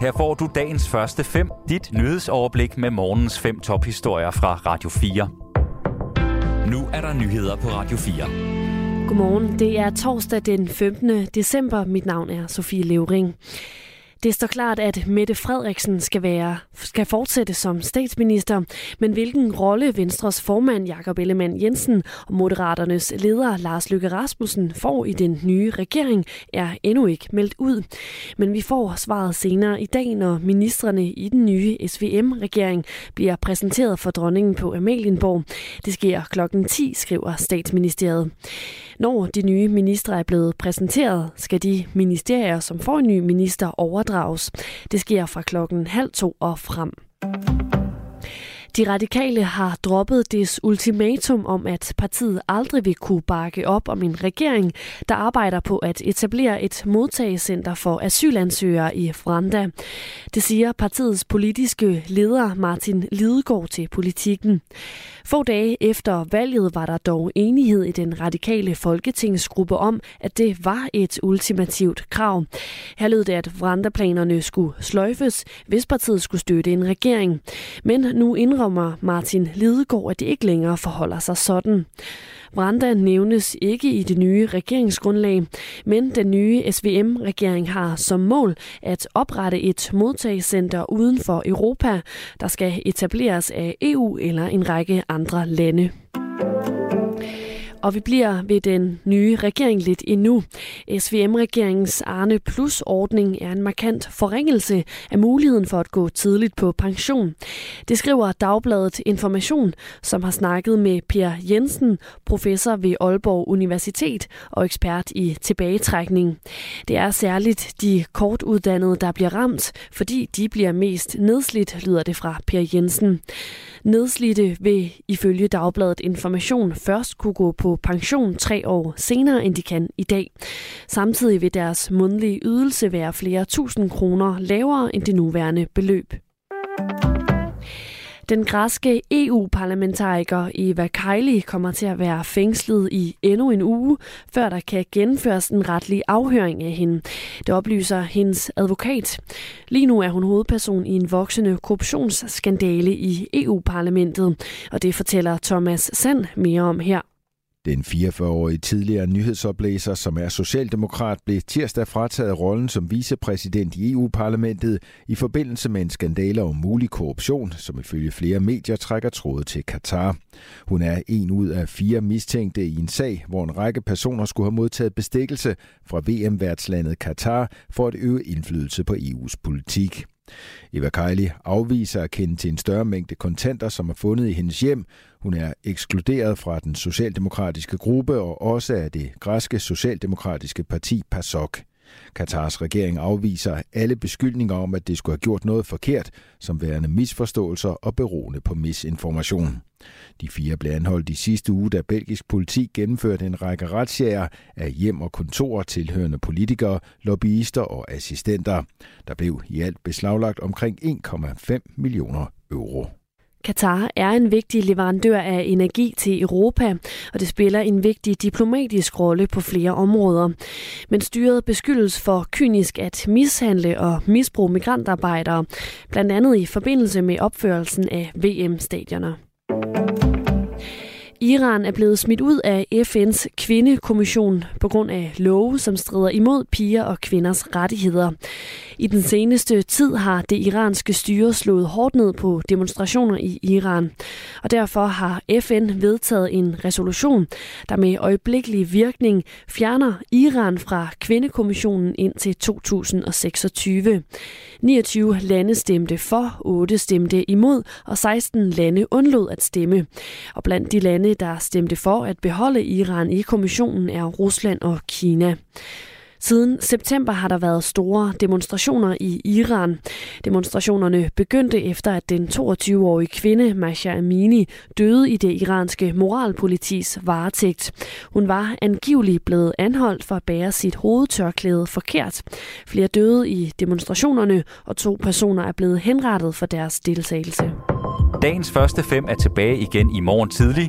Her får du dagens første fem, dit nyhedsoverblik med morgens fem tophistorier fra Radio 4. Nu er der nyheder på Radio 4. Godmorgen. Det er torsdag den 15. december. Mit navn er Sofie Levering. Det står klart, at Mette Frederiksen skal, være, skal fortsætte som statsminister, men hvilken rolle Venstres formand Jakob Ellemann Jensen og Moderaternes leder Lars Løkke Rasmussen får i den nye regering, er endnu ikke meldt ud. Men vi får svaret senere i dag, når ministerne i den nye SVM-regering bliver præsenteret for dronningen på Amalienborg. Det sker klokken 10, skriver statsministeriet. Når de nye ministre er blevet præsenteret, skal de ministerier, som får en ny minister, inddrages. Det sker fra klokken halv to og frem. De radikale har droppet des ultimatum om, at partiet aldrig vil kunne bakke op om en regering, der arbejder på at etablere et modtagecenter for asylansøgere i Franda. Det siger partiets politiske leder Martin Lidegaard til politikken. Få dage efter valget var der dog enighed i den radikale folketingsgruppe om, at det var et ultimativt krav. Her lød det, at Vranda-planerne skulle sløjfes, hvis partiet skulle støtte en regering. Men nu indrømmer Martin Lidegaard, at det ikke længere forholder sig sådan. Branda nævnes ikke i det nye regeringsgrundlag, men den nye SVM-regering har som mål at oprette et modtagscenter uden for Europa, der skal etableres af EU eller en række andre lande. Og vi bliver ved den nye regering lidt endnu. SVM-regeringens Arne Plus-ordning er en markant forringelse af muligheden for at gå tidligt på pension. Det skriver Dagbladet Information, som har snakket med Per Jensen, professor ved Aalborg Universitet og ekspert i tilbagetrækning. Det er særligt de kortuddannede, der bliver ramt, fordi de bliver mest nedslidt, lyder det fra Per Jensen. Nedslidte vil ifølge Dagbladet Information først kunne gå på pension tre år senere, end de kan i dag. Samtidig vil deres mundlige ydelse være flere tusind kroner lavere end det nuværende beløb. Den græske EU-parlamentariker Eva Kaili kommer til at være fængslet i endnu en uge, før der kan gennemføres en retlig afhøring af hende. Det oplyser hendes advokat. Lige nu er hun hovedperson i en voksende korruptionsskandale i EU-parlamentet, og det fortæller Thomas Sand mere om her. Den 44-årige tidligere nyhedsoplæser, som er socialdemokrat, blev tirsdag frataget rollen som vicepræsident i EU-parlamentet i forbindelse med en skandale om mulig korruption, som ifølge flere medier trækker tråde til Katar. Hun er en ud af fire mistænkte i en sag, hvor en række personer skulle have modtaget bestikkelse fra VM-værtslandet Katar for at øve indflydelse på EU's politik. Eva Kejli afviser at kende til en større mængde kontanter, som er fundet i hendes hjem. Hun er ekskluderet fra den socialdemokratiske gruppe og også af det græske socialdemokratiske parti PASOK. Katars regering afviser alle beskyldninger om, at det skulle have gjort noget forkert, som værende misforståelser og beroende på misinformation. De fire blev anholdt i sidste uge, da belgisk politi gennemførte en række retsjager af hjem og kontorer tilhørende politikere, lobbyister og assistenter. Der blev i alt beslaglagt omkring 1,5 millioner euro. Katar er en vigtig leverandør af energi til Europa, og det spiller en vigtig diplomatisk rolle på flere områder. Men styret beskyldes for kynisk at mishandle og misbruge migrantarbejdere, blandt andet i forbindelse med opførelsen af VM-stadioner. Iran er blevet smidt ud af FN's kvindekommission på grund af love, som strider imod piger og kvinders rettigheder. I den seneste tid har det iranske styre slået hårdt ned på demonstrationer i Iran. Og derfor har FN vedtaget en resolution, der med øjeblikkelig virkning fjerner Iran fra kvindekommissionen indtil 2026. 29 lande stemte for, 8 stemte imod, og 16 lande undlod at stemme. Og blandt de lande, der stemte for at beholde Iran i kommissionen, er Rusland og Kina. Siden september har der været store demonstrationer i Iran. Demonstrationerne begyndte efter, at den 22-årige kvinde Masha Amini døde i det iranske moralpolitis varetægt. Hun var angiveligt blevet anholdt for at bære sit hovedtørklæde forkert. Flere døde i demonstrationerne, og to personer er blevet henrettet for deres deltagelse. Dagens første fem er tilbage igen i morgen tidlig.